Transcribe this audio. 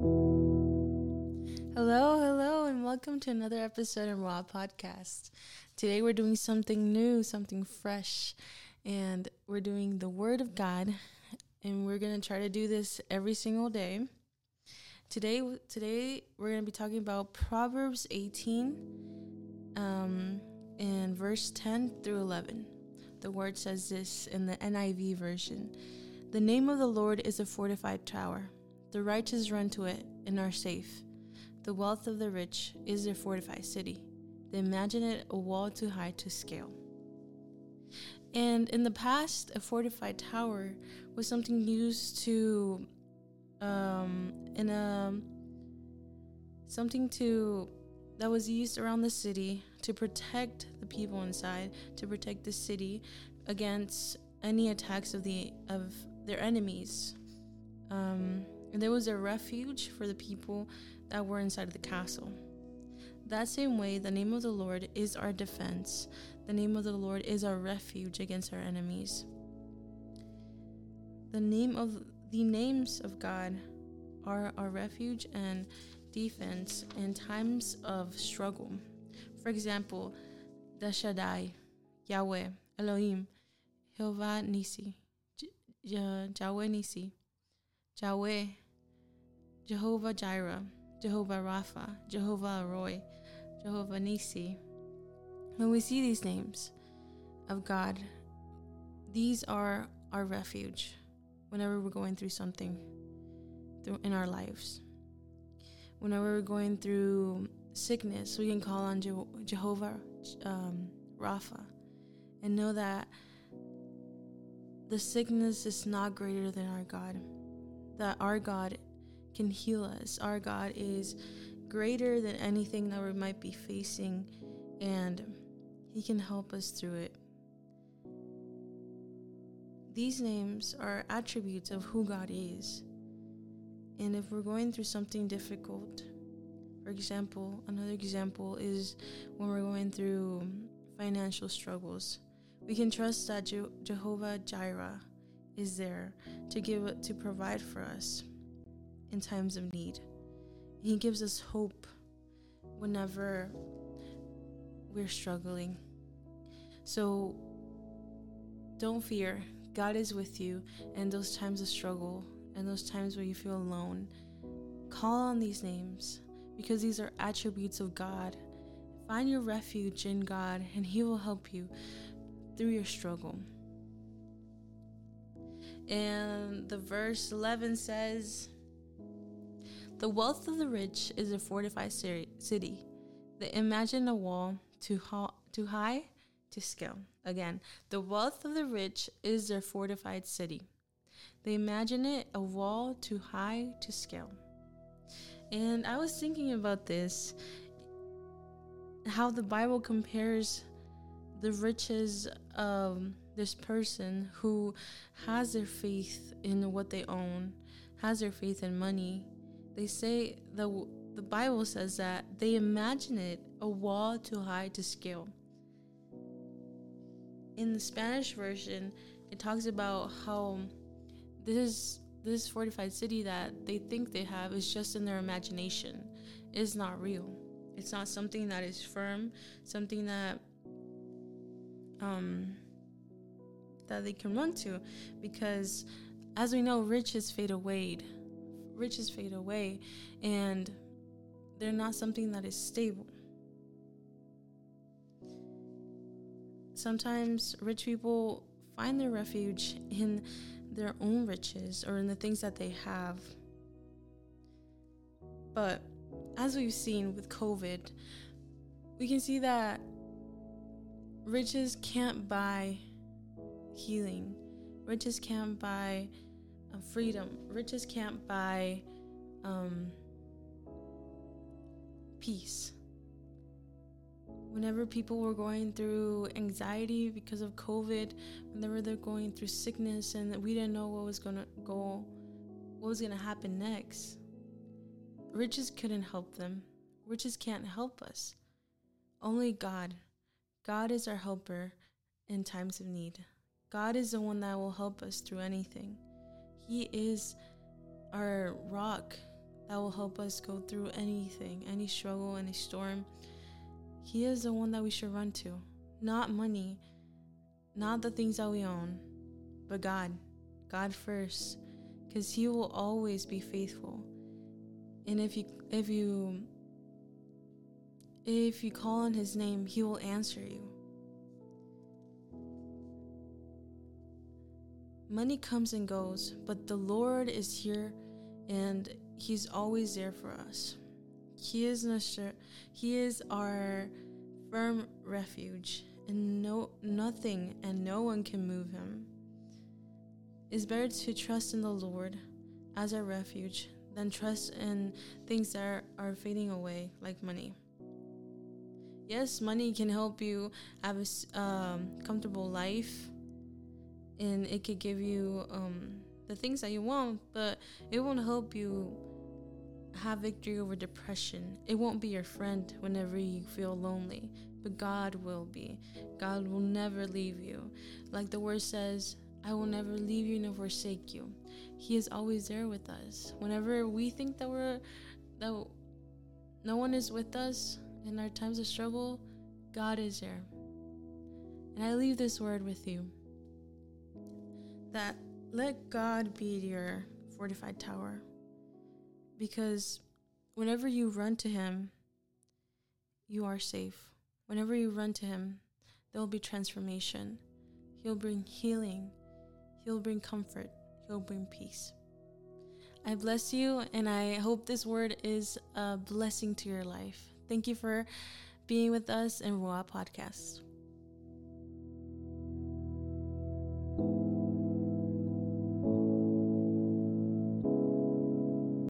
Hello, hello, and welcome to another episode of Ruah Podcast. Today we're doing something new, something fresh, and we're doing the Word of God, and we're gonna try to do this every single day. Today, today we're gonna be talking about Proverbs 18, um, and verse 10 through 11. The Word says this in the NIV version: "The name of the Lord is a fortified tower; the righteous run to it and are safe." The wealth of the rich is their fortified city. They imagine it a wall too high to scale. And in the past, a fortified tower was something used to, um, in a something to that was used around the city to protect the people inside, to protect the city against any attacks of the of their enemies. Um, and there was a refuge for the people that were inside of the castle. That same way, the name of the Lord is our defense. The name of the Lord is our refuge against our enemies. The name of the names of God are our refuge and defense in times of struggle. For example, the Shaddai, Yahweh, Elohim, Jehovah Nisi, Yahweh Nisi, Yahweh, Jehovah Jireh, Jehovah Rapha, Jehovah Rohi, Jehovah Nisi. When we see these names of God, these are our refuge whenever we're going through something in our lives. Whenever we're going through sickness, we can call on Je- Jehovah um, Rapha and know that the sickness is not greater than our God. That our God can heal us. Our God is greater than anything that we might be facing, and He can help us through it. These names are attributes of who God is. And if we're going through something difficult, for example, another example is when we're going through financial struggles, we can trust that Je- Jehovah Jireh is there to give to provide for us in times of need. He gives us hope whenever we're struggling. So don't fear. God is with you in those times of struggle and those times where you feel alone. Call on these names because these are attributes of God. Find your refuge in God and He will help you through your struggle. And the verse 11 says, the wealth of the rich is a fortified city. They imagine a wall too, ha- too high to scale. Again, the wealth of the rich is their fortified city. They imagine it a wall too high to scale. And I was thinking about this how the Bible compares the riches of this person who has their faith in what they own, has their faith in money, they say the the Bible says that they imagine it a wall too high to scale. In the Spanish version, it talks about how this this fortified city that they think they have is just in their imagination. It's not real. It's not something that is firm, something that um that they can run to because as we know riches fade away riches fade away and they're not something that is stable. Sometimes rich people find their refuge in their own riches or in the things that they have. But as we've seen with COVID, we can see that riches can't buy healing, riches can't buy freedom. Riches can't buy um, peace. Whenever people were going through anxiety because of COVID, whenever they're going through sickness and we didn't know what was gonna go, what was gonna happen next, riches couldn't help them. Riches can't help us. Only God. God is our helper in times of need. God is the one that will help us through anything. He is our rock that will help us go through anything, any struggle, any storm. He is the one that we should run to, not money, not the things that we own, but God. God first, because He will always be faithful. And if you if you if you call on His name, He will answer you. Money comes and goes, but the Lord is here and he's always there for us. He is Nasher, he is our firm refuge, and no nothing and no one can move him. It's better to trust in the Lord as our refuge than trust in things that are, are fading away like money. Yes, money can help you have a um, comfortable life and it could give you um, the things that you want, but it won't help you have victory over depression. It won't be your friend whenever you feel lonely, but God will be. God will never leave you. Like the word says, I will never leave you nor forsake you. He is always there with us. Whenever we think that we're that no one is with us in our times of struggle, God is there. And I leave this word with you that let God be your fortified tower. Because whenever you run to Him, you are safe. Whenever you run to Him, there will be transformation. He'll bring healing. He'll bring comfort. He'll bring peace. I bless you, and I hope this word is a blessing to your life. Thank you for being with us in Ruah Podcast.